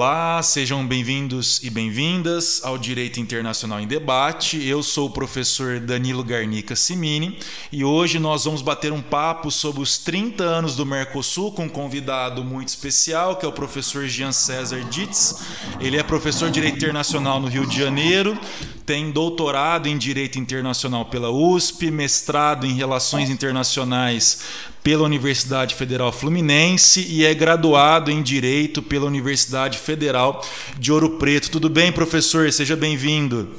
Olá, sejam bem-vindos e bem-vindas ao Direito Internacional em Debate. Eu sou o professor Danilo Garnica Simini e hoje nós vamos bater um papo sobre os 30 anos do Mercosul com um convidado muito especial, que é o professor Jean César Ditz. Ele é professor de Direito Internacional no Rio de Janeiro, tem doutorado em Direito Internacional pela USP, mestrado em Relações Internacionais pela Universidade Federal Fluminense e é graduado em Direito pela Universidade Federal de Ouro Preto. Tudo bem, professor? Seja bem-vindo.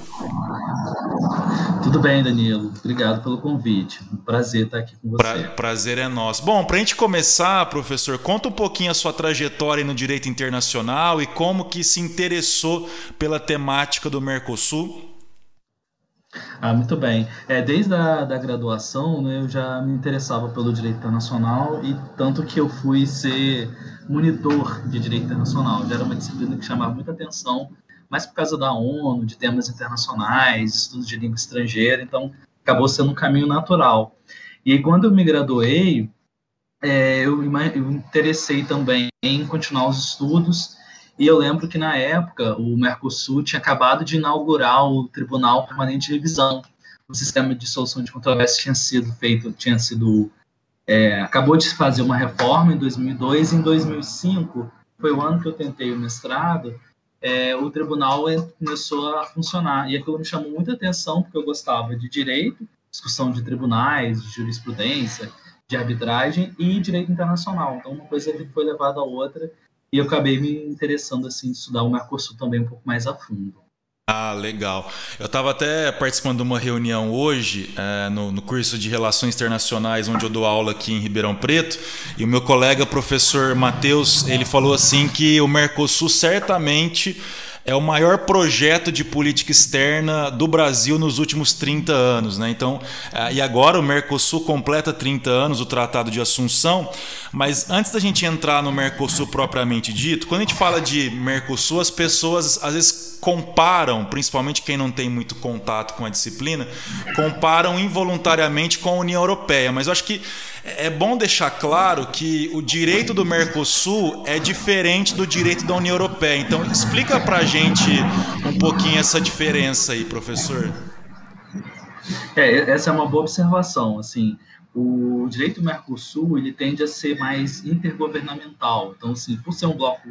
Tudo bem, Danilo. Obrigado pelo convite. Um prazer estar aqui com você. Pra, prazer é nosso. Bom, para a gente começar, professor, conta um pouquinho a sua trajetória no direito internacional e como que se interessou pela temática do Mercosul. Ah, muito bem. É, desde a da graduação, né, eu já me interessava pelo direito internacional e tanto que eu fui ser monitor de direito internacional. Já era uma disciplina que chamava muita atenção, mais por causa da ONU, de temas internacionais, estudos de língua estrangeira, então acabou sendo um caminho natural. E aí, quando eu me graduei, é, eu, eu interessei também em continuar os estudos e eu lembro que na época o Mercosul tinha acabado de inaugurar o Tribunal Permanente de Revisão. O sistema de solução de controvérsia tinha sido feito, tinha sido é, acabou de se fazer uma reforma em 2002 e em 2005 foi o ano que eu tentei o mestrado. É, o tribunal começou a funcionar e aquilo me chamou muita atenção porque eu gostava de direito, discussão de tribunais, de jurisprudência, de arbitragem e direito internacional. Então uma coisa foi levada a outra e eu acabei me interessando assim em estudar o Mercosul também um pouco mais a fundo. Ah, legal. Eu estava até participando de uma reunião hoje é, no, no, curso de Relações Internacionais, onde eu dou aula aqui em Ribeirão Preto, e o meu colega, professor Matheus, ele falou assim que o Mercosul certamente é o maior projeto de política externa do Brasil nos últimos 30 anos. Né? Então, eh, e agora o Mercosul completa 30 anos, o Tratado de Assunção. Mas antes da gente entrar no Mercosul propriamente dito, quando a gente fala de Mercosul, as pessoas às vezes comparam, principalmente quem não tem muito contato com a disciplina, comparam involuntariamente com a União Europeia. Mas eu acho que é bom deixar claro que o direito do Mercosul é diferente do direito da União Europeia. Então, explica para a gente um pouquinho essa diferença aí, professor. É, essa é uma boa observação. Assim, o direito do Mercosul ele tende a ser mais intergovernamental. Então, assim, por ser um bloco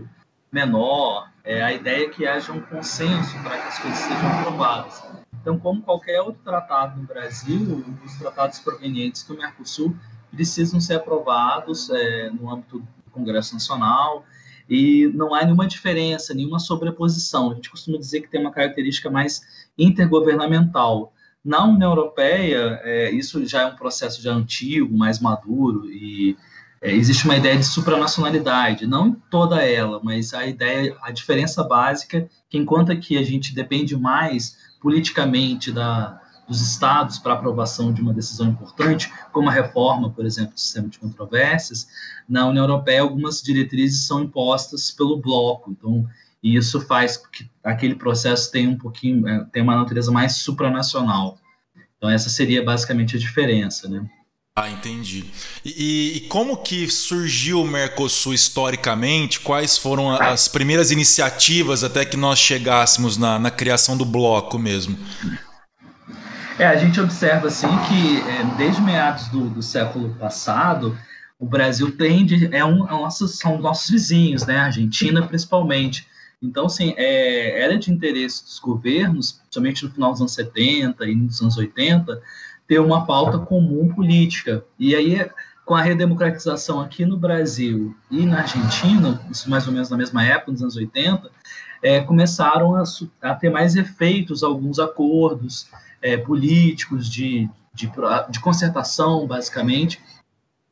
menor, é, a ideia é que haja um consenso para que as coisas sejam aprovadas. Então, como qualquer outro tratado no Brasil, os tratados provenientes do Mercosul precisam ser aprovados é, no âmbito do Congresso Nacional e não há nenhuma diferença, nenhuma sobreposição. A gente costuma dizer que tem uma característica mais intergovernamental. Na União Europeia, é, isso já é um processo já antigo, mais maduro, e é, existe uma ideia de supranacionalidade, não toda ela, mas a ideia, a diferença básica, que enquanto aqui a gente depende mais politicamente da, dos estados para aprovação de uma decisão importante, como a reforma, por exemplo, do sistema de controvérsias, na União Europeia algumas diretrizes são impostas pelo bloco. Então, isso faz que aquele processo tenha um pouquinho, é, tenha uma natureza mais supranacional. Então, essa seria basicamente a diferença, né? Ah, entendi. E, e, como que surgiu o Mercosul historicamente? Quais foram as primeiras iniciativas até que nós chegássemos na, na criação do bloco mesmo? É, a gente observa assim que é, desde meados do, do, século passado o Brasil tende é um, é são nossos vizinhos, né? A Argentina principalmente. Então, assim, é, era de interesse dos governos, somente no final dos anos 70 e nos anos 80, ter uma pauta comum política. E aí, com a redemocratização aqui no Brasil e na Argentina, isso mais ou menos na mesma época, nos anos 80, é, começaram a, a ter mais efeitos alguns acordos, é, políticos, de, de, de, concertação, basicamente,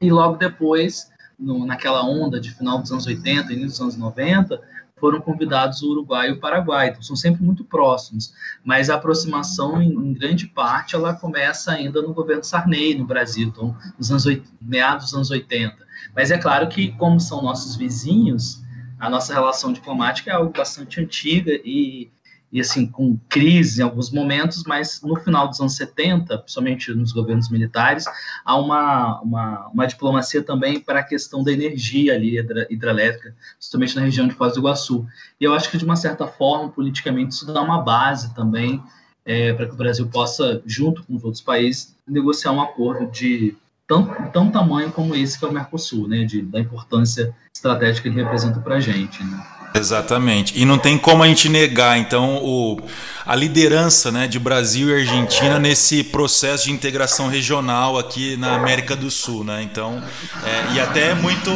e logo depois, no, naquela onda de final dos anos 80 e início dos anos 90, foram convidados o Uruguai e o Paraguai, então são sempre muito próximos, mas a aproximação, em, em grande parte, ela começa ainda no governo Sarney, no Brasil, então, nos anos, meados dos anos 80. Mas é claro que, como são nossos vizinhos, a nossa relação diplomática é algo bastante antiga e e assim, com crise em alguns momentos, mas no final dos anos 70, principalmente nos governos militares, há uma, uma, uma diplomacia também para a questão da energia ali, hidrelétrica, principalmente na região de Foz do Iguaçu. E eu acho que, de uma certa forma, politicamente, isso dá uma base também é, para que o Brasil possa, junto com os outros países, negociar um acordo de tão, tão tamanho como esse que é o Mercosul, né, de, da importância estratégica que ele representa para a gente. Né? Exatamente. E não tem como a gente negar, então, o, a liderança né, de Brasil e Argentina nesse processo de integração regional aqui na América do Sul. Né? Então, é, e até é muito.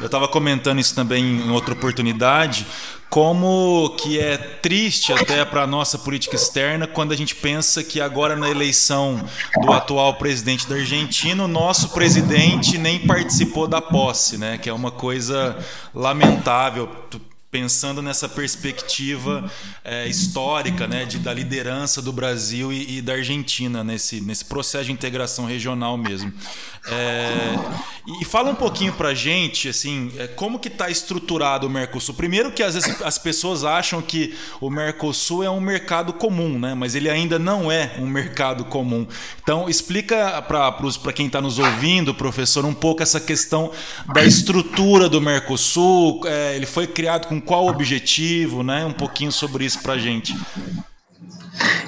Eu estava comentando isso também em outra oportunidade como que é triste até para a nossa política externa quando a gente pensa que agora na eleição do atual presidente da Argentina, o nosso presidente nem participou da posse, né? Que é uma coisa lamentável pensando nessa perspectiva é, histórica né, de, da liderança do Brasil e, e, da Argentina nesse, nesse processo de integração regional mesmo. É, e fala um pouquinho para a gente assim, é, como que está estruturado o Mercosul. Primeiro que às vezes as pessoas acham que o Mercosul é um mercado comum, né, mas ele ainda não é um mercado comum. Então explica para quem está nos ouvindo, professor, um pouco essa questão da estrutura do Mercosul. É, ele foi criado com qual objetivo, né? Um pouquinho sobre isso para a gente.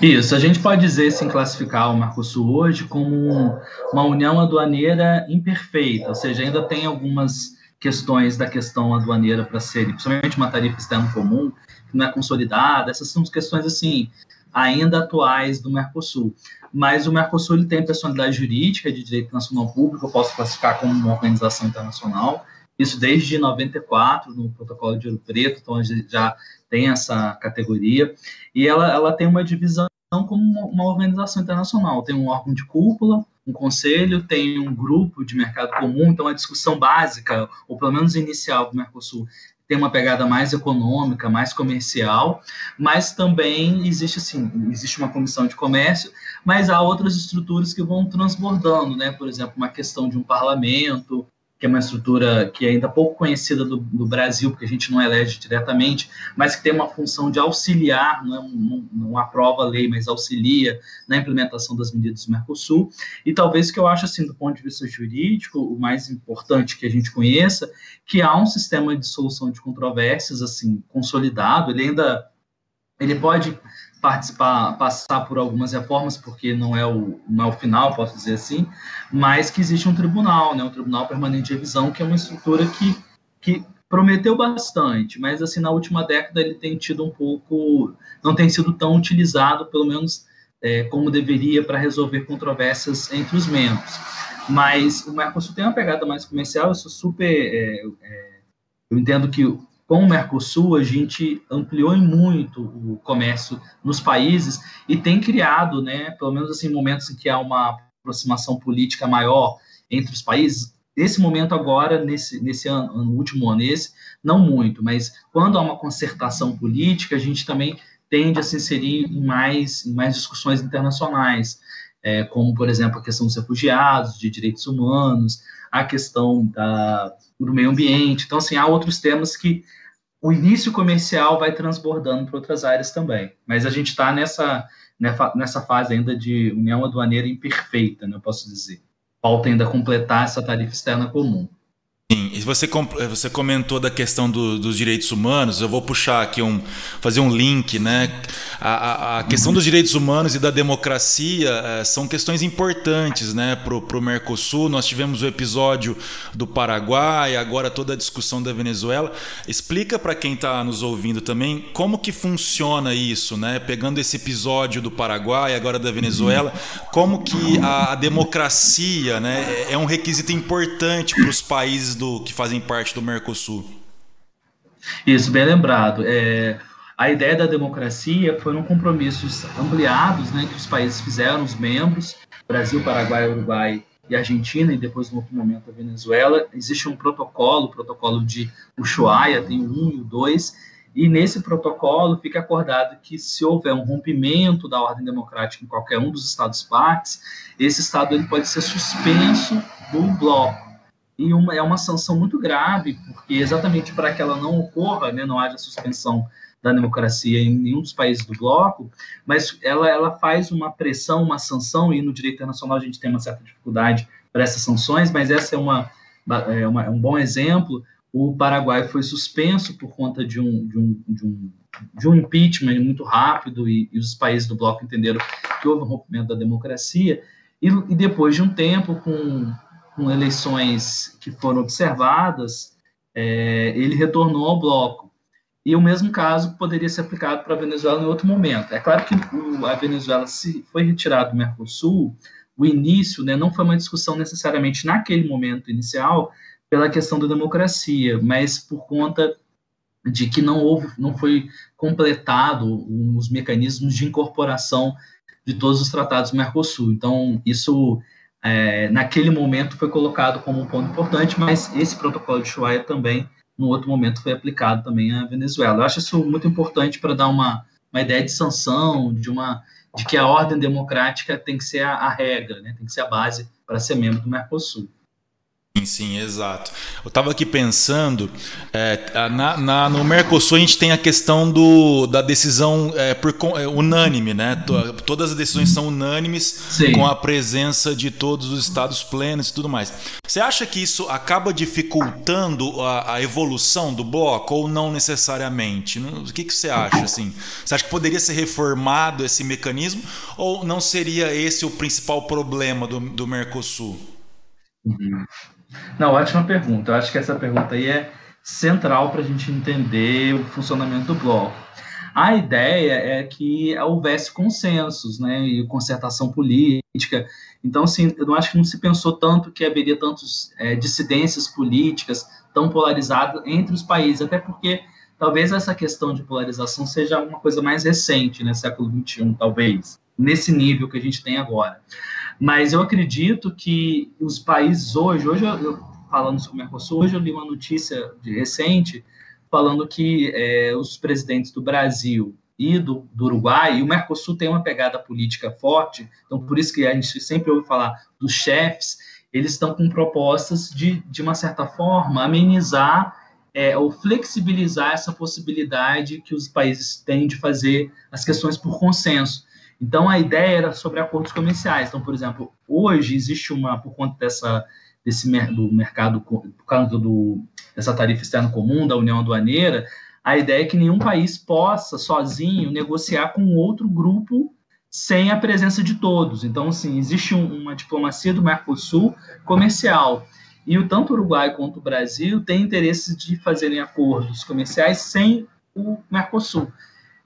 Isso, a gente pode dizer, sim, classificar o Mercosul hoje como uma união aduaneira imperfeita, ou seja, ainda tem algumas questões da questão aduaneira para serem, principalmente uma tarifa externa comum, que não é consolidada, essas são questões, assim, ainda atuais do Mercosul. Mas o Mercosul ele tem personalidade jurídica de direito nacional público, eu posso classificar como uma organização internacional, isso desde 94, no protocolo de Ouro Preto, então já tem essa categoria, e ela, ela tem uma divisão como uma, organização internacional, tem um órgão de cúpula, um conselho, tem um grupo de mercado comum, então a discussão básica, ou pelo menos inicial do Mercosul, tem uma pegada mais econômica, mais comercial, mas também existe assim, existe uma comissão de comércio, mas há outras estruturas que vão transbordando, né? Por exemplo, uma questão de um parlamento, que é uma estrutura que é ainda pouco conhecida do, do, Brasil, porque a gente não elege diretamente, mas que tem uma função de auxiliar, não, é um, não aprova a lei, mas auxilia na implementação das medidas do Mercosul. E talvez que eu acho, assim, do ponto de vista jurídico, o mais importante que a gente conheça, que há um sistema de solução de controvérsias, assim, consolidado, ele ainda ele pode participar, passar por algumas reformas, porque não é o, não é o final, posso dizer assim, mas que existe um tribunal, né, um tribunal permanente de revisão, que é uma estrutura que, que prometeu bastante, mas assim na última década ele tem tido um pouco, não tem sido tão utilizado, pelo menos é, como deveria para resolver controvérsias entre os membros. Mas o Mercosul tem uma pegada mais comercial, isso super, é, é, eu entendo que com o Mercosul, a gente ampliou muito o comércio nos países e tem criado, né, pelo menos assim, momentos em que há uma aproximação política maior entre os países. Esse momento agora, nesse, nesse ano, no último ano, esse, não muito, mas quando há uma concertação política, a gente também tende a se inserir em mais, em mais discussões internacionais, é, como, por exemplo, a questão dos refugiados, de direitos humanos, a questão da, do meio ambiente. Então, assim, há outros temas que o início comercial vai transbordando para outras áreas também. Mas a gente está nessa, nessa fase ainda de união aduaneira imperfeita, né, eu posso dizer. Falta ainda completar essa tarifa externa comum. Sim, e você, você comentou da questão do, dos direitos humanos, eu vou puxar aqui um, fazer um link, né? A, a, a questão dos direitos humanos e da democracia é, são questões importantes, né? Para o Mercosul, nós tivemos o episódio do Paraguai, agora toda a discussão da Venezuela. Explica para quem está nos ouvindo também como que funciona isso, né? Pegando esse episódio do Paraguai, agora da Venezuela, como que a, a democracia, né? É, é um requisito importante para os países do que fazem parte do Mercosul. Isso, bem lembrado. É, a ideia da democracia foram compromissos ampliados né, que os países fizeram, os membros, Brasil, Paraguai, Uruguai e Argentina, e depois, no outro momento, a Venezuela. Existe um protocolo, o protocolo de Ushuaia, tem 1 e o 2, e nesse protocolo fica acordado que se houver um rompimento da ordem democrática em qualquer um dos estados partes, esse estado ele pode ser suspenso do bloco e uma, é uma sanção muito grave, porque exatamente para que ela não ocorra, né, não haja suspensão da democracia em nenhum dos países do bloco, mas ela, ela faz uma pressão, uma sanção, e no direito internacional a gente tem uma certa dificuldade para essas sanções, mas essa é uma, é uma, é um bom exemplo. O Paraguai foi suspenso por conta de um, de um, de um, de um impeachment muito rápido, e, e os países do bloco entenderam que houve um rompimento da democracia, e, e depois de um tempo, com, com eleições que foram observadas, é, ele retornou ao bloco. E o mesmo caso poderia ser aplicado para a Venezuela em outro momento. É claro que o, a Venezuela se foi retirada do Mercosul, o início né, não foi uma discussão necessariamente naquele momento inicial pela questão da democracia, mas por conta de que não houve, não foi completado os mecanismos de incorporação de todos os tratados do Mercosul. Então, isso é, naquele momento foi colocado como um ponto importante, mas esse protocolo de Ushuaia também no outro momento foi aplicado também à Venezuela. Eu acho isso muito importante para dar uma, uma ideia de sanção, de uma de que a ordem democrática tem que ser a, a regra, né? tem que ser a base para ser membro do Mercosul. Sim, sim, exato. Eu estava aqui pensando, é, na, na, no Mercosul a gente tem a questão do, da decisão é, por, é, unânime, né? Todas as decisões são unânimes sim. com a presença de todos os estados plenos e tudo mais. Você acha que isso acaba dificultando a, a evolução do bloco ou não necessariamente? O que, que você acha? Assim? Você acha que poderia ser reformado esse mecanismo ou não seria esse o principal problema do, do Mercosul? Uhum. Não, ótima pergunta. Eu acho que essa pergunta aí é central para a gente entender o funcionamento do bloco. A ideia é que houvesse consensos, né, e concertação política. Então, assim, eu não acho que não se pensou tanto que haveria tantas é, dissidências políticas tão polarizadas entre os países, até porque talvez essa questão de polarização seja uma coisa mais recente, né, século XXI, talvez, nesse nível que a gente tem agora. Mas eu acredito que os países hoje, hoje eu, falando sobre o Mercosul, hoje eu li uma notícia de recente falando que é, os presidentes do Brasil e do, do, Uruguai, e o Mercosul tem uma pegada política forte, então por isso que a gente sempre ouve falar dos chefes, eles estão com propostas de, de uma certa forma, amenizar é, ou flexibilizar essa possibilidade que os países têm de fazer as questões por consenso. Então, a ideia era sobre acordos comerciais. Então, por exemplo, hoje existe uma, por conta dessa, desse do mercado, por causa do, dessa tarifa externa comum da União Aduaneira, a ideia é que nenhum país possa, sozinho, negociar com outro grupo sem a presença de todos. Então, assim, existe um, uma diplomacia do Mercosul comercial. E o, tanto o Uruguai quanto o Brasil têm interesse de fazerem acordos comerciais sem o Mercosul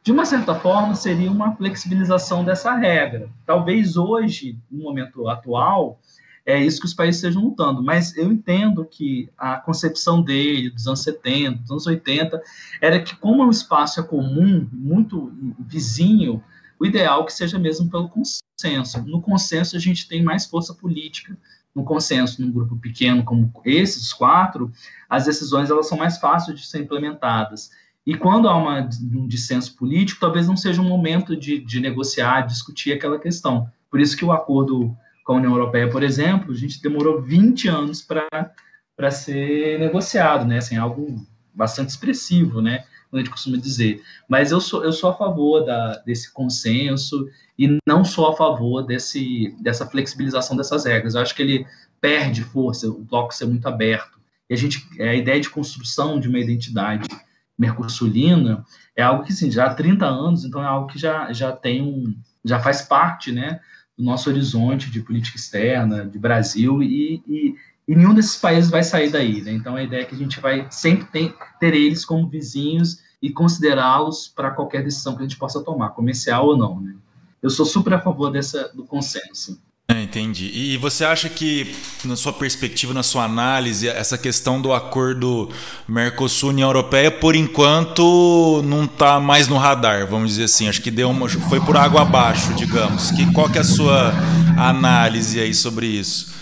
de uma certa forma, seria uma flexibilização dessa regra. Talvez hoje, no momento atual, é isso que os países estejam lutando, mas eu entendo que a concepção dele, dos anos 70, dos anos 80, era que, como o espaço é comum, muito vizinho, o ideal é que seja mesmo pelo consenso. No consenso, a gente tem mais força política. No consenso, num grupo pequeno como esses quatro, as decisões elas são mais fáceis de ser implementadas. E quando há uma, um dissenso político, talvez não seja um momento de, de negociar, discutir aquela questão. Por isso que o acordo com a União Europeia, por exemplo, a gente demorou 20 anos para ser negociado, né? Assim, algo bastante expressivo, né? Como a gente costuma dizer. Mas eu sou, eu sou a favor da, desse consenso e não sou a favor desse, dessa flexibilização dessas regras. Eu acho que ele perde força, o bloco ser muito aberto. E a, gente, a ideia de construção de uma identidade mercosulina é algo que, sim, já há 30 anos, então é algo que já, já tem um, já faz parte, né, do nosso horizonte de política externa, de Brasil, e, e, e nenhum desses países vai sair daí, né? Então a ideia é que a gente vai sempre ter, ter eles como vizinhos e considerá-los para qualquer decisão que a gente possa tomar, comercial ou não, né? Eu sou super a favor dessa do consenso. É, entendi. E você acha que, na sua perspectiva, na sua análise, essa questão do acordo Mercosul-União Europeia, por enquanto, não está mais no radar, vamos dizer assim. Acho que deu uma, foi por água abaixo, digamos. Que, qual que é a sua análise aí sobre isso?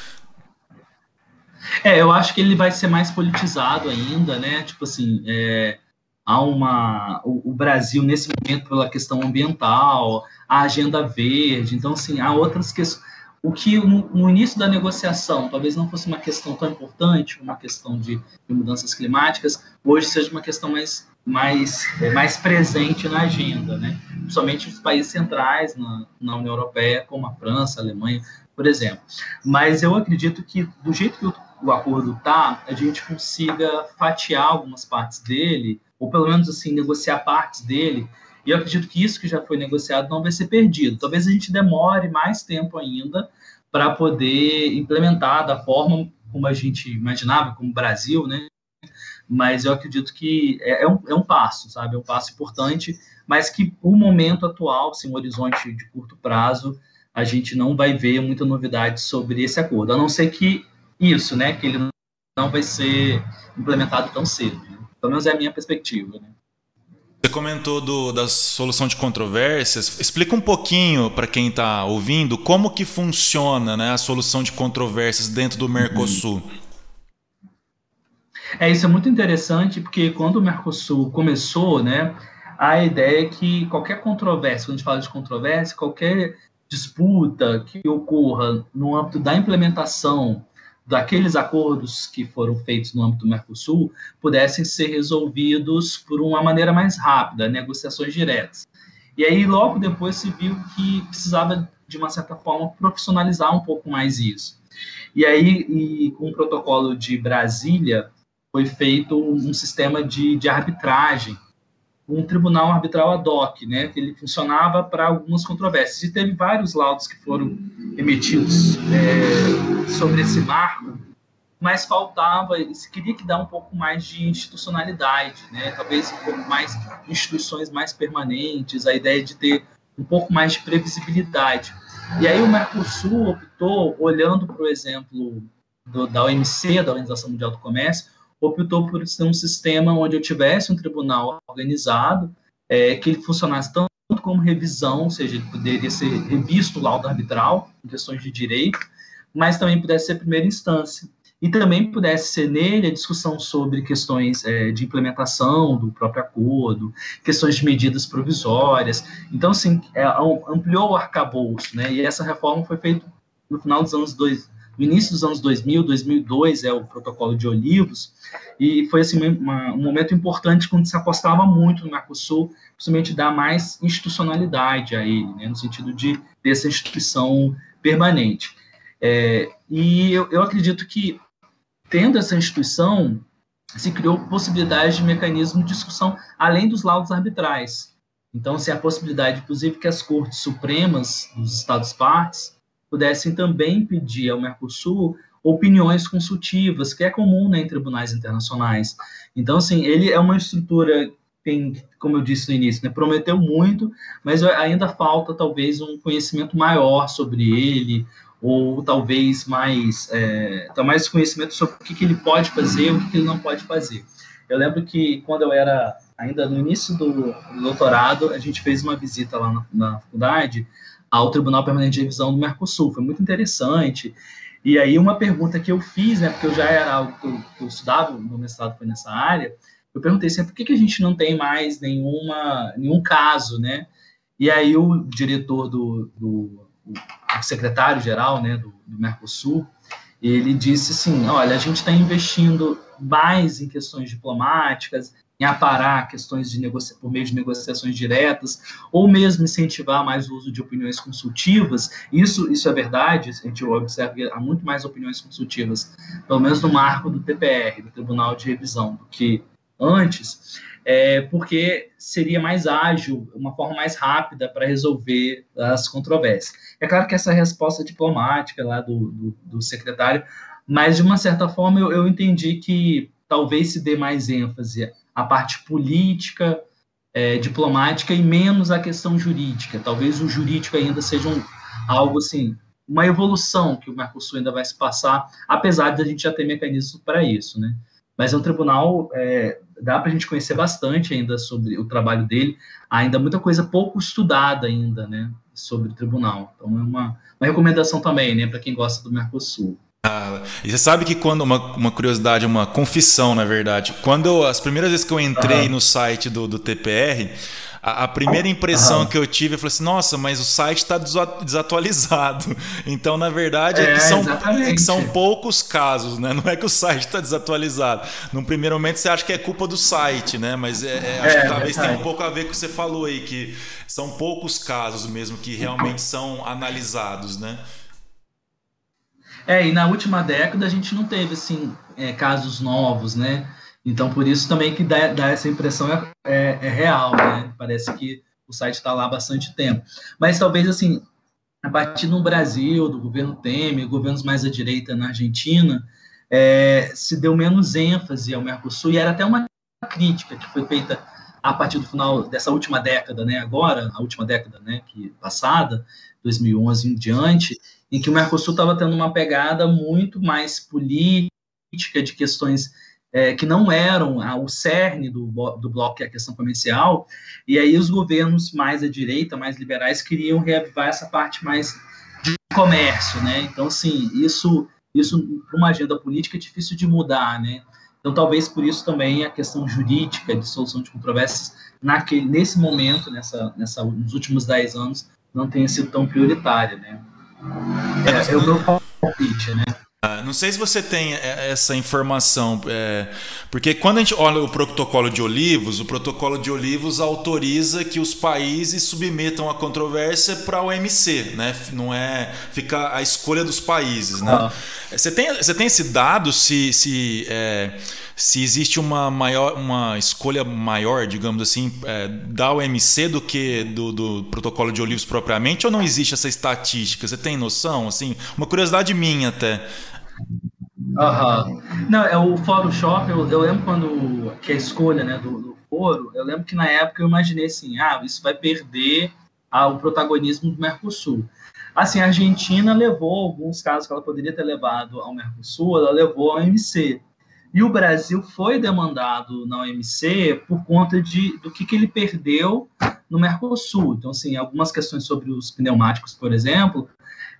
É, eu acho que ele vai ser mais politizado ainda, né? Tipo assim, é, há uma. O, o Brasil, nesse momento, pela questão ambiental, a agenda verde, então, assim, há outras questões o que no, início da negociação talvez não fosse uma questão tão importante, uma questão de, de mudanças climáticas, hoje seja uma questão mais, mais, é, mais presente na agenda, né? principalmente os países centrais na, na União Europeia, como a França, a Alemanha, por exemplo. Mas eu acredito que, do jeito que o, o acordo está, a gente consiga fatiar algumas partes dele, ou pelo menos assim, negociar partes dele, e eu acredito que isso que já foi negociado não vai ser perdido. Talvez a gente demore mais tempo ainda para poder implementar da forma como a gente imaginava, como o Brasil, né? Mas eu acredito que é, é, um, é um passo, sabe? É um passo importante, mas que o momento atual, assim, um horizonte de curto prazo, a gente não vai ver muita novidade sobre esse acordo, a não ser que isso, né? Que ele não vai ser implementado tão cedo. Né? Pelo menos é a minha perspectiva, né? Você comentou do, da solução de controvérsias. Explica um pouquinho para quem está ouvindo como que funciona né, a solução de controvérsias dentro do Mercosul. É, isso é muito interessante, porque quando o Mercosul começou, né, a ideia é que qualquer controvérsia, quando a gente fala de controvérsia, qualquer disputa que ocorra no âmbito da implementação daqueles acordos que foram feitos no âmbito do Mercosul pudessem ser resolvidos por uma maneira mais rápida, negociações diretas. E aí, logo depois, se viu que precisava, de uma certa forma, profissionalizar um pouco mais isso. E aí, e com o protocolo de Brasília, foi feito um sistema de, de arbitragem um tribunal arbitral ad hoc, né, que ele funcionava para algumas controvérsias. E teve vários laudos que foram emitidos é, sobre esse marco, mas faltava, se queria que dar um pouco mais de institucionalidade, né, talvez um pouco mais instituições mais permanentes, a ideia de ter um pouco mais de previsibilidade. E aí o Mercosul optou, olhando para o exemplo do, da OMC, da Organização Mundial do Comércio, optou por ser um sistema onde eu tivesse um tribunal organizado, é, que ele funcionasse tanto como revisão, ou seja, ele poderia ser revisto o laudo arbitral, em questões de direito, mas também pudesse ser primeira instância. E também pudesse ser nele a discussão sobre questões é, de implementação do próprio acordo, questões de medidas provisórias. Então, assim, é, ampliou o arcabouço, né? E essa reforma foi feita no final dos anos dois, no início dos anos 2000, 2002 é o protocolo de Olivos, e foi assim uma, um momento importante quando se apostava muito no Mercosul, principalmente dar mais institucionalidade a ele, né, no sentido de dessa instituição permanente. É, e eu, eu acredito que tendo essa instituição se criou possibilidade de mecanismo de discussão além dos laudos arbitrais. Então, se a possibilidade, inclusive, que as cortes supremas dos Estados partes pudessem também pedir ao Mercosul opiniões consultivas, que é comum né, em tribunais internacionais. Então, assim, ele é uma estrutura tem, como eu disse no início, né, prometeu muito, mas ainda falta talvez um conhecimento maior sobre ele, ou talvez mais, é, mais conhecimento sobre o que, que ele pode fazer, o que, que ele não pode fazer. Eu lembro que quando eu era ainda no início do, do doutorado, a gente fez uma visita lá na, na faculdade ao Tribunal Permanente de Revisão do Mercosul. Foi muito interessante. E aí uma pergunta que eu fiz, né, porque eu já era algo que eu, eu estudava, meu mestrado foi nessa área, eu perguntei assim, por que, que a gente não tem mais nenhuma, nenhum caso, né? E aí o diretor do, do secretário-geral né, do, do Mercosul, ele disse assim, olha, a gente está investindo mais em questões diplomáticas, em aparar questões de negocia por meio de negociações diretas, ou mesmo incentivar mais o uso de opiniões consultivas. Isso, isso é verdade, a gente observa que há muito mais opiniões consultivas, pelo menos no marco do TPR, do Tribunal de Revisão, do que antes, é, porque seria mais ágil, uma forma mais rápida para resolver as controvérsias. É claro que essa resposta diplomática lá do, do, do secretário, mas de uma certa forma eu, eu entendi que talvez se dê mais ênfase a parte política, é, diplomática e menos a questão jurídica. Talvez o jurídico ainda seja um, algo assim, uma evolução que o Mercosul ainda vai se passar, apesar de a gente já ter mecanismos para isso, né? Mas é um tribunal, é, dá para a gente conhecer bastante ainda sobre o trabalho dele, ainda muita coisa pouco estudada ainda, né, sobre o tribunal. Então é uma, uma recomendação também, né, para quem gosta do Mercosul. Ah, e você sabe que quando uma, uma curiosidade, uma confissão, na verdade, quando eu, as primeiras vezes que eu entrei uhum. no site do, do TPR, a, a primeira impressão que eu tive, eu falei assim, nossa, mas o site está desatualizado. Então, na verdade, é, é que, são, é que são poucos casos, né? Não é que o site está desatualizado. Num primeiro momento você acha que é culpa do site, né? Mas é, é acho que é, talvez tenha um pouco a ver com o que você falou aí, que são poucos casos mesmo que realmente são analisados, né? É, e na última década a gente não teve, assim, é, casos novos, né? Então, por isso também que dá, dá essa impressão é, é, é, real, né? Parece que o site está lá há bastante tempo. Mas talvez, assim, a partir do Brasil, do governo Temer, governos mais à direita na Argentina, é, se deu menos ênfase ao Mercosul, e era até uma crítica que foi feita a partir do final dessa última década, né? Agora, a última década, né? Que passada, 2011 em diante, em que o Mercosul estava tendo uma pegada muito mais política de questões é, que não eram a, o cerne do, do bloco, que é a questão comercial, e aí os governos mais à direita, mais liberais, queriam reavivar essa parte mais de comércio, né? Então, assim, isso, isso para uma agenda política é difícil de mudar, né? Então, talvez por isso também a questão jurídica de solução de controvérsias, naquele, nesse momento, nessa, nessa, nos últimos 10 anos, não tenha sido tão prioritária, né? É, é o meu palpite, né? Ah, não sei se você tem é, essa informação, é, porque quando a gente olha o protocolo de Olivos, o protocolo de Olivos autoriza que os países submetam a controvérsia para o OMC, né? Não é fica a escolha dos países, né? Ah. Você tem, você tem esse dado se, se, é, se existe uma maior uma escolha maior, digamos assim, é, da OMC do que do, do protocolo de Olivos propriamente, ou não existe essa estatística? Você tem noção? Assim, uma curiosidade minha até. Uhum. Não, é o Fórum Shop, eu, eu, lembro quando, que a escolha né, do, do foro, eu lembro que na época eu imaginei assim, ah, isso vai perder ah, o protagonismo do Mercosul. Assim, a Argentina levou alguns casos que ela poderia ter levado ao Mercosul, ela levou ao OMC. E o Brasil foi demandado na OMC por conta de, do que, que ele perdeu no Mercosul. Então, assim, algumas questões sobre os pneumáticos, por exemplo,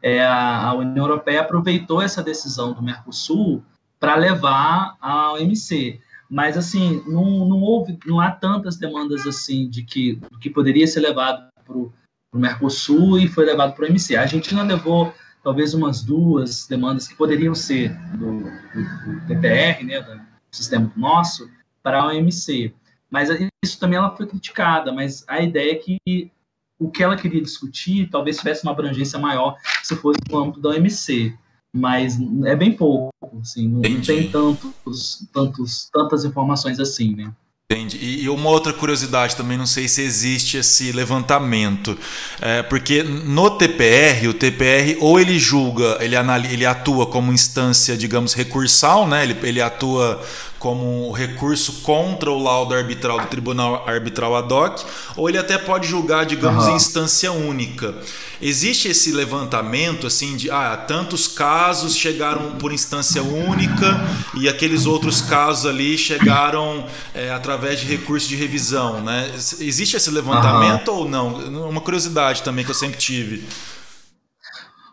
é, a, União Europeia aproveitou essa decisão do Mercosul para levar a OMC. Mas, assim, não, não, houve, não há tantas demandas assim de que, que poderia ser levado para o Mercosul e foi levado para o OMC. A Argentina levou talvez umas duas demandas que poderiam ser do, do, do TPR, né, do sistema nosso, para a OMC. Mas isso também ela foi criticada, mas a ideia é que o que ela queria discutir talvez tivesse uma abrangência maior se fosse no âmbito da OMC, mas é bem pouco, assim, não Entendi. tem tantos, tantos, tantas informações assim, né? Entendi. E uma outra curiosidade também, não sei se existe esse levantamento, é, porque no TPR, o TPR ou ele julga, ele, ele atua como instância, digamos, recursal, né? ele, ele atua como recurso contra o laudo arbitral do Tribunal Arbitral Ad hoc, ou ele até pode julgar, digamos, uhum. instância única. Existe esse levantamento assim de ah, tantos casos chegaram por instância única e aqueles outros casos ali chegaram é, através de recurso de revisão, né? Existe esse levantamento uhum. ou não? Uma curiosidade também que eu sempre tive.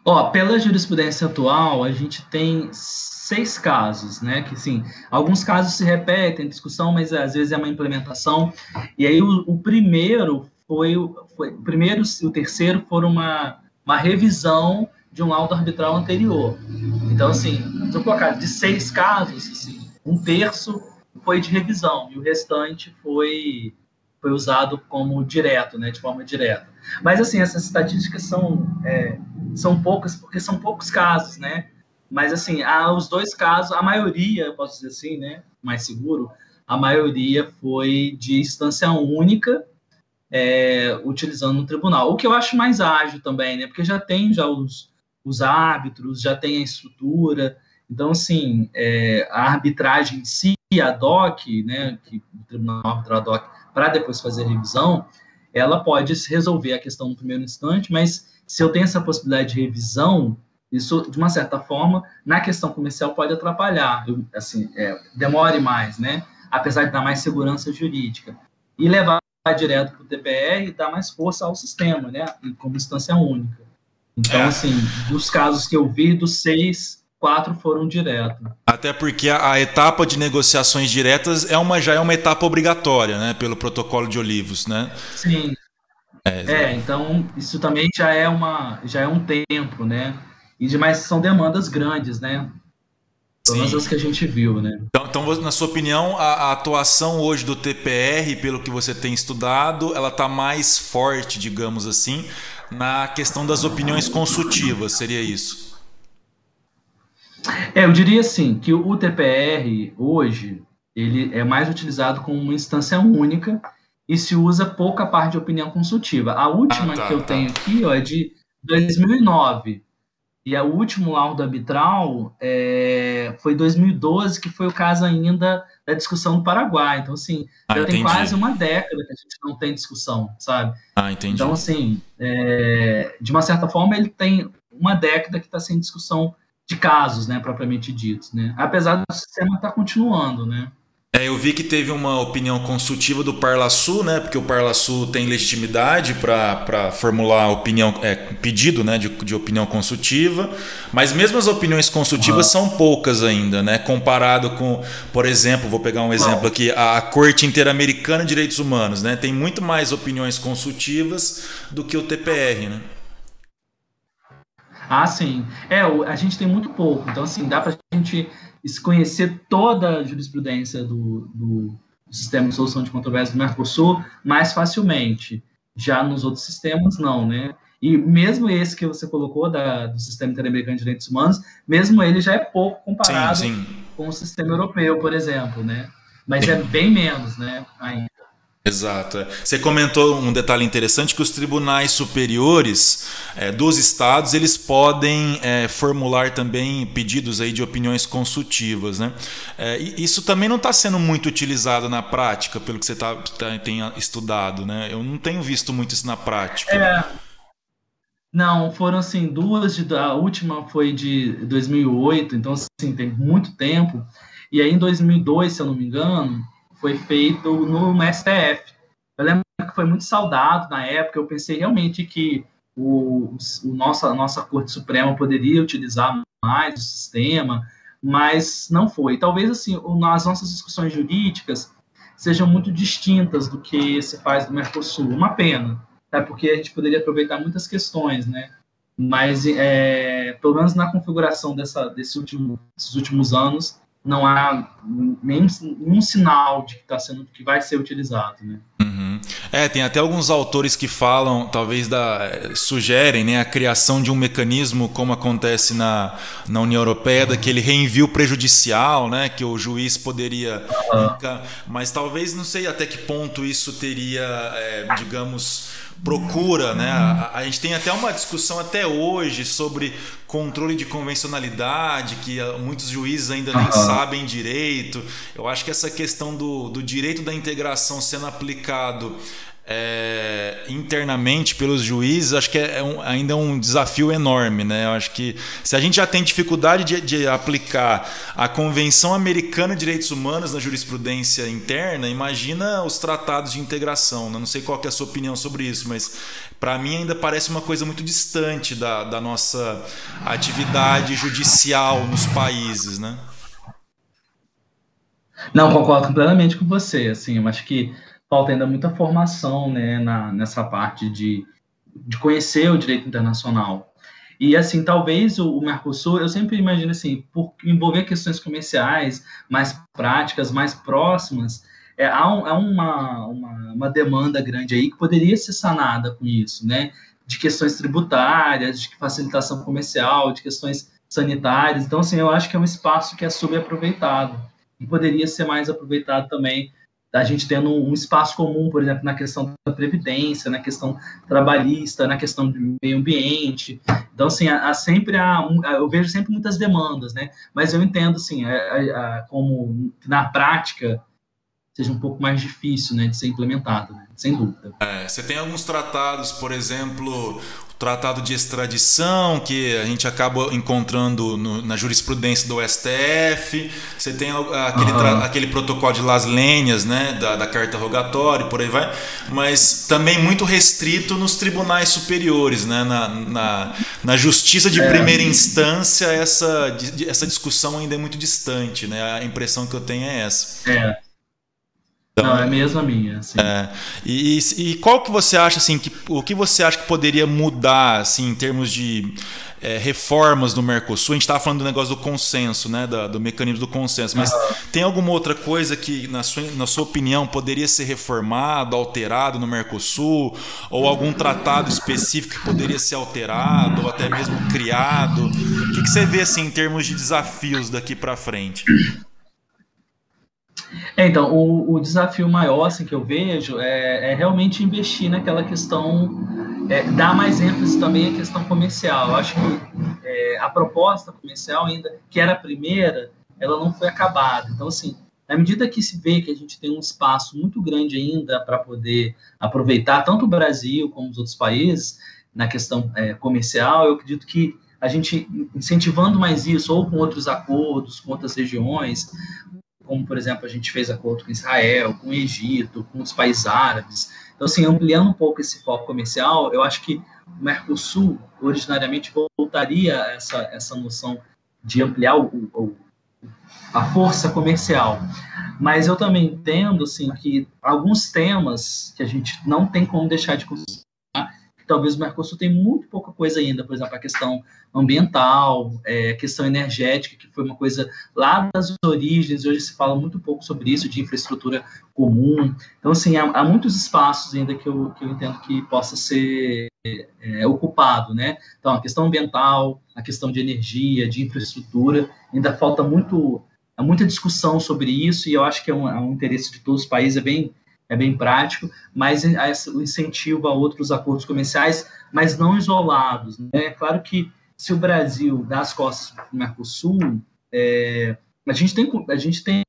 Ó, pela jurisprudência atual, a gente tem seis casos, né? Que sim, alguns casos se repetem, discussão, mas às vezes é uma implementação. E aí o, o primeiro foi, foi o primeiro e o terceiro foram uma, uma revisão de um laudo arbitral anterior. Então, assim, vou colocar de seis casos, assim, um terço foi de revisão e o restante foi foi usado como direto, né, de forma direta. Mas assim, essas estatísticas são é, são poucas porque são poucos casos, né? Mas, assim, há os dois casos, a maioria, posso dizer assim, né, mais seguro, a maioria foi de instância única, é, utilizando o tribunal. O que eu acho mais ágil também, né, porque já tem já os, os árbitros, já tem a estrutura. Então, assim, é, a arbitragem em si, a DOC, né, que o Tribunal Arbitral DOC, para depois fazer a revisão, ela pode resolver a questão no primeiro instante, mas se eu tenho essa possibilidade de revisão, isso, de uma certa forma, na questão comercial pode atrapalhar, assim, é, demore mais, né? Apesar de dar mais segurança jurídica. E levar direto para o TPR e dar mais força ao sistema, né? Como instância única. Então, é. assim, dos casos que eu vi, dos seis, quatro foram direto. Até porque a, a, etapa de negociações diretas é uma, já é uma etapa obrigatória, né? Pelo protocolo de Olivos, né? Sim. É, é, então isso também já é uma já é um tempo, né? E demais são demandas grandes, né? Todas as que a gente viu, né? Então, então na sua opinião, a, a, atuação hoje do TPR, pelo que você tem estudado, ela está mais forte, digamos assim, na questão das opiniões consultivas, seria isso? É, eu diria assim, que o TPR hoje, ele é mais utilizado como uma instância única e se usa pouca parte de opinião consultiva. A última ah, tá, que eu tá. tenho aqui ó, é de 2009, e o último laudo arbitral é, foi 2012, que foi o caso ainda da discussão do Paraguai. Então, assim, ah, já entendi. tem quase uma década que a gente não tem discussão, sabe? Ah, entendi. Então, assim, é, de uma certa forma, ele tem uma década que está sem discussão de casos, né, propriamente ditos, né? Apesar do sistema estar tá continuando, né? É, eu vi que teve uma opinião consultiva do Parlasul, né? Porque o Parlasul tem legitimidade para formular opinião, é, pedido né, de, de, opinião consultiva, mas mesmo as opiniões consultivas são poucas ainda, né? Comparado com, por exemplo, vou pegar um exemplo aqui, a, a Corte Interamericana de Direitos Humanos, né? Tem muito mais opiniões consultivas do que o TPR, né? Ah, sim. É, a gente tem muito pouco, então assim, dá para a gente se conhecer toda a jurisprudência do, do, sistema de solução de controvérsias do Mercosul mais facilmente. Já nos outros sistemas, não, né? E mesmo esse que você colocou da, do Sistema Interamericano de Direitos Humanos, mesmo ele já é pouco comparado sim, sim. com o sistema europeu, por exemplo, né? Mas é bem menos, né? Ainda. Exato. É. Você comentou um detalhe interessante que os tribunais superiores é, dos estados eles podem é, formular também pedidos aí de opiniões consultivas, né? É, isso também não está sendo muito utilizado na prática, pelo que você tá, tá, tem estudado, né? Eu não tenho visto muito isso na prática. É. Não, foram assim duas. De, a última foi de 2008, então assim tem muito tempo. E aí em 2002, se eu não me engano foi feito no, STF. Eu lembro que foi muito saudado na época, eu pensei realmente que o, o nossa, a nossa Corte Suprema poderia utilizar mais o sistema, mas não foi. Talvez assim, as nossas discussões jurídicas sejam muito distintas do que se faz no Mercosul. Uma pena, tá? porque a gente poderia aproveitar muitas questões, né? Mas, é, pelo menos na configuração dessa, desse último, desses últimos anos, não há nenhum, nenhum sinal de que está sendo que vai ser utilizado, né? Uhum. É, tem até alguns autores que falam, talvez da, sugerem, né, a criação de um mecanismo como acontece na, na União Europeia, daquele reenvio prejudicial, né, que o juiz poderia, uhum. mas talvez não sei até que ponto isso teria, é, digamos procura, né? A, a, gente tem até uma discussão até hoje sobre controle de convencionalidade, que ah, muitos juízes ainda nem uhum. sabem direito. Eu acho que essa questão do, do direito da integração sendo aplicado é, internamente pelos juízes, acho que é, um, ainda é um desafio enorme. Né? Eu acho que se a gente já tem dificuldade de, de, aplicar a Convenção Americana de Direitos Humanos na jurisprudência interna, imagina os tratados de integração. Né? Não sei qual é a sua opinião sobre isso, mas para mim ainda parece uma coisa muito distante da, da nossa atividade judicial nos países. Né? Não, concordo plenamente com você. Assim, eu acho que falta ainda muita formação né, na, nessa parte de, de conhecer o direito internacional. E assim, talvez o, o Mercosul, eu sempre imagino assim, por envolver questões comerciais mais práticas, mais próximas, é, há, um, há uma, uma, uma, demanda grande aí que poderia ser sanada com isso, né? De questões tributárias, de facilitação comercial, de questões sanitárias. Então, assim, eu acho que é um espaço que é subaproveitado e poderia ser mais aproveitado também a gente tendo um espaço comum, por exemplo, na questão da previdência, na questão trabalhista, na questão do meio ambiente. Então, assim, há, sempre há, eu vejo sempre muitas demandas, né? Mas eu entendo, assim, como na prática seja um pouco mais difícil, né, de ser implementado, né? sem dúvida. É, você tem alguns tratados, por exemplo, tratado de extradição, que a gente acaba encontrando no, na jurisprudência do STF, você tem aquele, uhum. aquele protocolo de Las Lenhas, né, da, da carta rogatória, por aí vai, mas também muito restrito nos tribunais superiores, né, na, na, na justiça de é. primeira instância, essa, essa discussão ainda é muito distante, né, a impressão que eu tenho é essa. É. Então, não, é mesmo a minha. Assim. É. E, e, qual que você acha assim que o que você acha que poderia mudar assim em termos de é, reformas do Mercosul? A gente estava falando do negócio do consenso, né, do, do mecanismo do consenso. Mas uhum. tem alguma outra coisa que na sua, na sua opinião poderia ser reformado, alterado no Mercosul, ou algum tratado específico que poderia ser alterado, ou até mesmo criado? O que, que você vê assim em termos de desafios daqui para frente? É, então, o, o, desafio maior assim, que eu vejo é, é realmente investir naquela questão, é, dar mais ênfase também à questão comercial. Eu acho que é, a proposta comercial ainda, que era a primeira, ela não foi acabada. Então, assim, na medida que se vê que a gente tem um espaço muito grande ainda para poder aproveitar tanto o Brasil como os outros países na questão é, comercial, eu acredito que a gente incentivando mais isso, ou com outros acordos, com outras regiões, como, por exemplo, a gente fez acordo com Israel, com o Egito, com os países árabes. Então, assim, ampliando um pouco esse foco comercial, eu acho que o Mercosul, originariamente, voltaria a essa, essa noção de ampliar o, o, a força comercial. Mas eu também entendo, assim, que alguns temas que a gente não tem como deixar de considerar talvez o Mercosul tem muito pouca coisa ainda, por exemplo, a questão ambiental, é, a questão energética, que foi uma coisa lá das origens, hoje se fala muito pouco sobre isso, de infraestrutura comum. Então, assim, há, há muitos espaços ainda que eu, que eu entendo que possa ser é, ocupado, né? Então, a questão ambiental, a questão de energia, de infraestrutura, ainda falta muito, há muita discussão sobre isso, e eu acho que é um, é um interesse de todos os países, é bem é bem prático, mas o incentivo a outros acordos comerciais, mas não isolados. Né? É claro que se o Brasil dá as costas para o Mercosul, é, a gente tem, a gente tem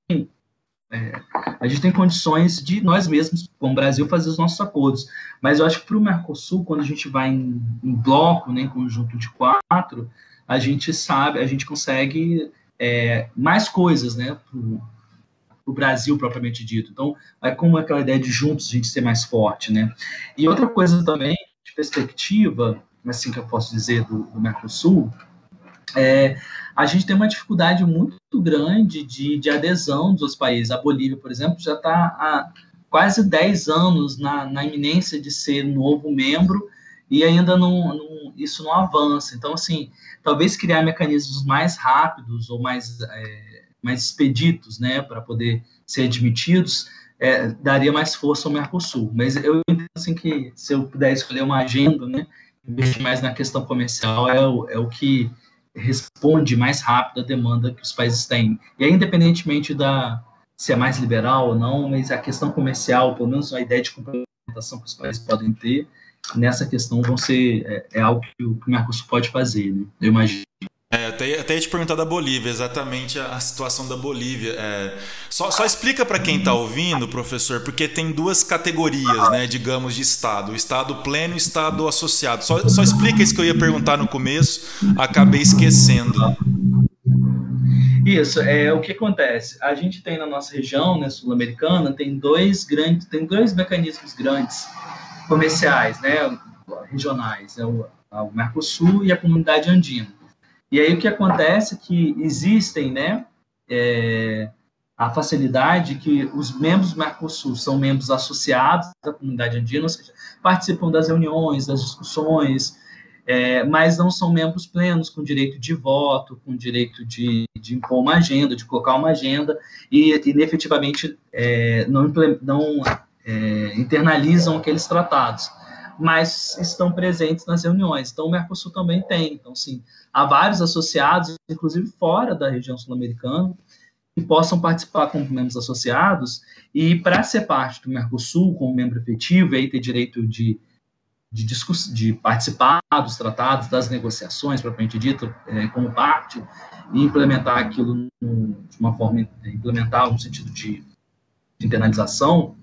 é, a gente tem condições de nós mesmos, como Brasil, fazer os nossos acordos. Mas eu acho que para o Mercosul, quando a gente vai em, em, bloco, né, em conjunto de quatro, a gente sabe, a gente consegue é, mais coisas, né, o Brasil propriamente dito. Então, é como aquela ideia de juntos a gente ser mais forte, né? E outra coisa também, de perspectiva, assim que eu posso dizer, do, do Mercosul, é, a gente tem uma dificuldade muito grande de, de adesão dos países. A Bolívia, por exemplo, já está há quase 10 anos na, na iminência de ser novo membro e ainda não, não, isso não avança. Então, assim, talvez criar mecanismos mais rápidos ou mais é, mais expeditos, né, para poder ser admitidos, é, daria mais força ao Mercosul. Mas eu entendo assim que se eu puder escolher uma agenda, né, investir mais na questão comercial é o, é o que responde mais rápido à demanda que os países têm. E aí, independentemente da se é mais liberal ou não, mas a questão comercial, pelo menos a ideia de complementação que os países podem ter, nessa questão vão ser é, é algo que o, que o Mercosul pode fazer, né? Eu imagino. É, até, até ia te perguntar da Bolívia, exatamente a, a situação da Bolívia. É, só, só explica para quem está ouvindo, professor, porque tem duas categorias, né, digamos, de Estado: o Estado pleno e o Estado associado. Só, só explica isso que eu ia perguntar no começo, acabei esquecendo. Isso, é o que acontece. A gente tem na nossa região, né, sul-americana, tem dois grandes, tem dois mecanismos grandes comerciais, né, regionais, é o, o Mercosul e a Comunidade Andina. E aí o que acontece é que existem, né, é, a facilidade que os membros do Mercosul são membros associados da comunidade andina, ou seja, participam das reuniões, das discussões, é, mas não são membros plenos, com direito de voto, com direito de, de impor uma agenda, de colocar uma agenda, e, e efetivamente é, não, não é, internalizam aqueles tratados mas estão presentes nas reuniões. Então, o Mercosul também tem. Então, sim, há vários associados, inclusive fora da região sul-americana, que possam participar como membros associados. E para ser parte do Mercosul como membro efetivo, e aí ter direito de, de, discuss, de participar dos tratados, das negociações, propriamente dito, é, como parte, e implementar aquilo no, de uma forma, implementar no sentido de, de internalização,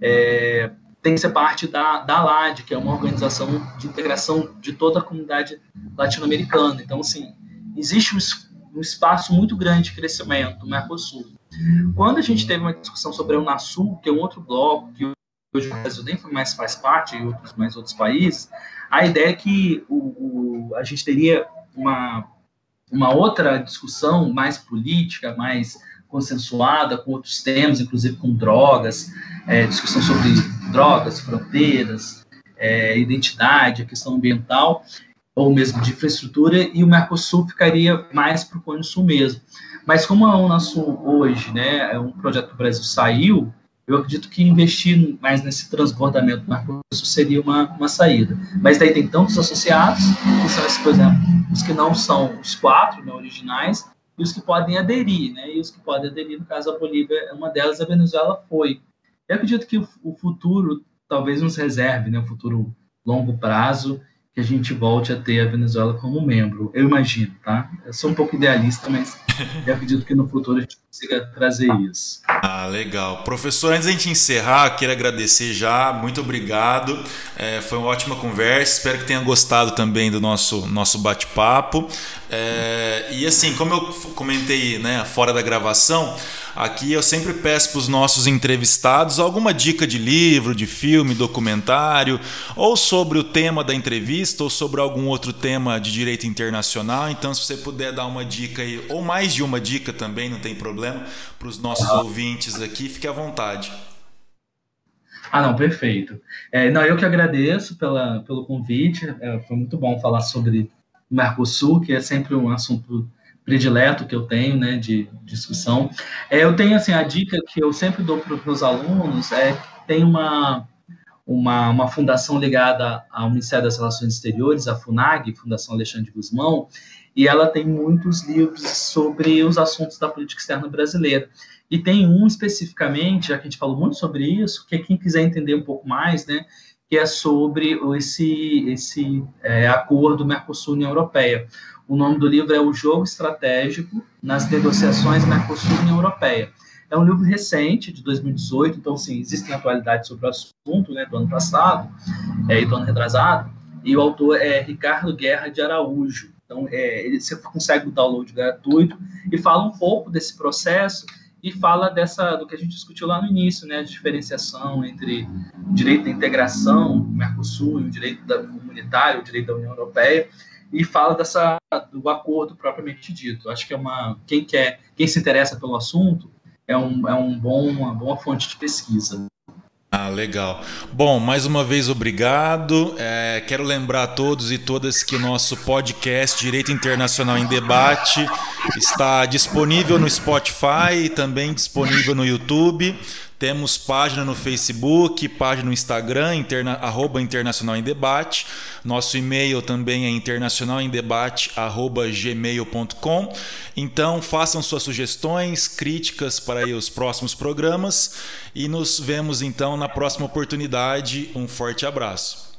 é, tem que ser parte da, da LAD, que é uma organização de integração de toda a comunidade latino-americana. Então, assim, existe um, um espaço muito grande de crescimento no Mercosul. Quando a gente teve uma discussão sobre a Unasul, que é um outro bloco, que hoje o Brasil nem mais faz parte, e outros, mais outros países, a ideia é que o, o, a gente teria uma, uma outra discussão mais política, mais consensuada, com outros temas, inclusive com drogas, é, discussão sobre drogas, fronteiras, é, identidade, a questão ambiental, ou mesmo de infraestrutura, e o Mercosul ficaria mais para o Cone Sul mesmo. Mas como a Unasul hoje, né, é um projeto que o Brasil saiu, eu acredito que investir mais nesse transbordamento do Mercosul seria uma, uma saída. Mas daí tem tantos associados, que são esses, por exemplo, os que não são os quatro né, originais, e os que podem aderir, né? E os que podem aderir, no caso, a Bolívia é uma delas, a Venezuela foi. Eu acredito que o, o futuro talvez nos reserve, né? Um futuro longo prazo, que a gente volte a ter a Venezuela como membro. Eu imagino, tá? Eu sou um pouco idealista, mas eu acredito que no futuro a gente consiga trazer isso. Ah, legal. Professor, antes de a gente encerrar, quero agradecer já, muito obrigado. É, foi uma ótima conversa, espero que tenha gostado também do nosso, nosso bate-papo. É, e assim, como eu comentei né, fora da gravação, Aqui eu sempre peço para os nossos entrevistados alguma dica de livro, de filme, documentário, ou sobre o tema da entrevista, ou sobre algum outro tema de direito internacional. Então, se você puder dar uma dica aí, ou mais de uma dica também, não tem problema, para os nossos ouvintes aqui, fique à vontade. Ah, não, perfeito. É, não, eu que agradeço pela, pelo convite. É, foi muito bom falar sobre o Mercosul, que é sempre um assunto predileto que eu tenho, né, de discussão. É, eu tenho, assim, a dica que eu sempre dou para os meus alunos é tem uma, uma, uma fundação ligada ao Ministério das Relações Exteriores, a FUNAG, Fundação Alexandre Guzmão, e ela tem muitos livros sobre os assuntos da política externa brasileira. E tem um especificamente, já que a gente falou muito sobre isso, que quem quiser entender um pouco mais, né, que é sobre esse, esse é, acordo Mercosul-União Europeia. O nome do livro é O Jogo Estratégico nas Negociações Mercosul-União Europeia. É um livro recente, de 2018, então, sim, existem atualidades sobre o assunto, né, do ano passado é, e do ano retrasado, e o autor é Ricardo Guerra de Araújo. Então, é, ele, você consegue o download gratuito e fala um pouco desse processo e fala dessa do que a gente discutiu lá no início, né, a diferenciação entre o direito da integração, Mercosul, e o direito da, comunitário, o direito da União Europeia, e fala dessa do acordo propriamente dito. Acho que é uma quem quer, quem se interessa pelo assunto é um, é um bom uma boa fonte de pesquisa. Ah, legal. Bom, mais uma vez obrigado. É, quero lembrar a todos e todas que o nosso podcast Direito Internacional em Debate está disponível no Spotify e também disponível no YouTube. Temos página no Facebook, página no Instagram, interna, arroba Internacional em Debate. Nosso e-mail também é internacionalemdebate.gmail.com. Então façam suas sugestões, críticas para os próximos programas e nos vemos então na próxima oportunidade. Um forte abraço.